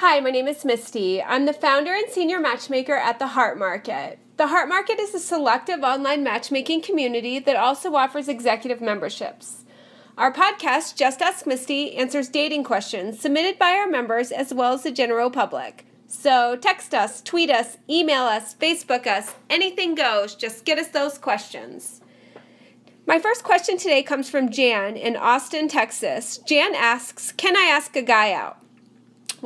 Hi, my name is Misty. I'm the founder and senior matchmaker at the Heart Market. The Heart Market is a selective online matchmaking community that also offers executive memberships. Our podcast, Just Ask Misty, answers dating questions submitted by our members as well as the general public. So text us, tweet us, email us, Facebook us, anything goes. Just get us those questions. My first question today comes from Jan in Austin, Texas. Jan asks Can I ask a guy out?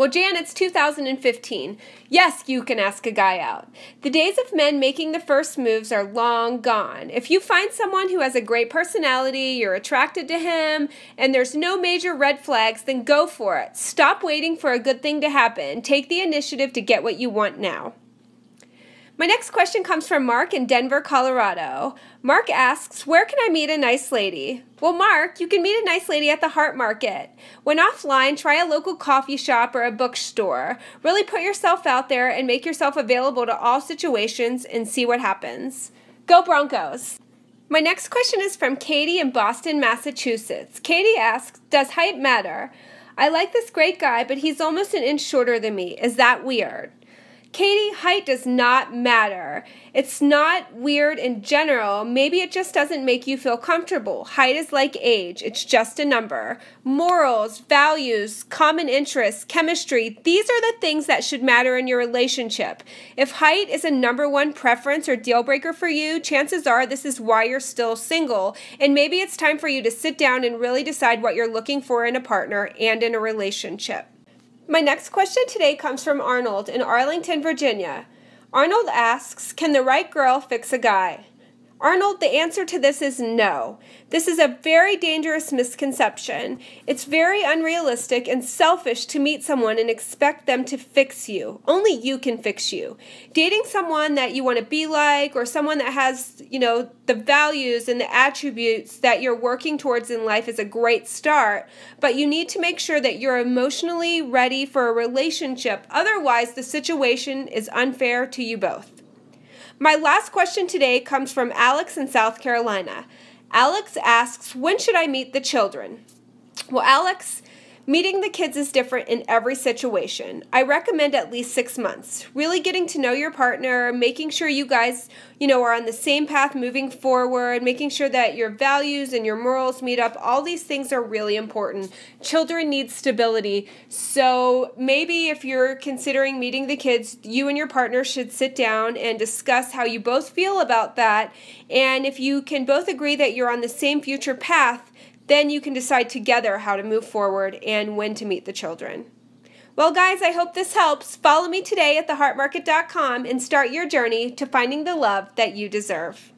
Well, Jan, it's 2015. Yes, you can ask a guy out. The days of men making the first moves are long gone. If you find someone who has a great personality, you're attracted to him, and there's no major red flags, then go for it. Stop waiting for a good thing to happen. Take the initiative to get what you want now. My next question comes from Mark in Denver, Colorado. Mark asks, Where can I meet a nice lady? Well, Mark, you can meet a nice lady at the Heart Market. When offline, try a local coffee shop or a bookstore. Really put yourself out there and make yourself available to all situations and see what happens. Go Broncos! My next question is from Katie in Boston, Massachusetts. Katie asks, Does height matter? I like this great guy, but he's almost an inch shorter than me. Is that weird? Katie, height does not matter. It's not weird in general. Maybe it just doesn't make you feel comfortable. Height is like age, it's just a number. Morals, values, common interests, chemistry, these are the things that should matter in your relationship. If height is a number one preference or deal breaker for you, chances are this is why you're still single. And maybe it's time for you to sit down and really decide what you're looking for in a partner and in a relationship. My next question today comes from Arnold in Arlington, Virginia. Arnold asks Can the right girl fix a guy? Arnold, the answer to this is no. This is a very dangerous misconception. It's very unrealistic and selfish to meet someone and expect them to fix you. Only you can fix you. Dating someone that you want to be like or someone that has, you know, the values and the attributes that you're working towards in life is a great start, but you need to make sure that you're emotionally ready for a relationship. Otherwise, the situation is unfair to you both. My last question today comes from Alex in South Carolina. Alex asks, When should I meet the children? Well, Alex, Meeting the kids is different in every situation. I recommend at least six months. Really getting to know your partner, making sure you guys, you know, are on the same path moving forward, making sure that your values and your morals meet up. All these things are really important. Children need stability. So maybe if you're considering meeting the kids, you and your partner should sit down and discuss how you both feel about that. And if you can both agree that you're on the same future path, then you can decide together how to move forward and when to meet the children. Well, guys, I hope this helps. Follow me today at theheartmarket.com and start your journey to finding the love that you deserve.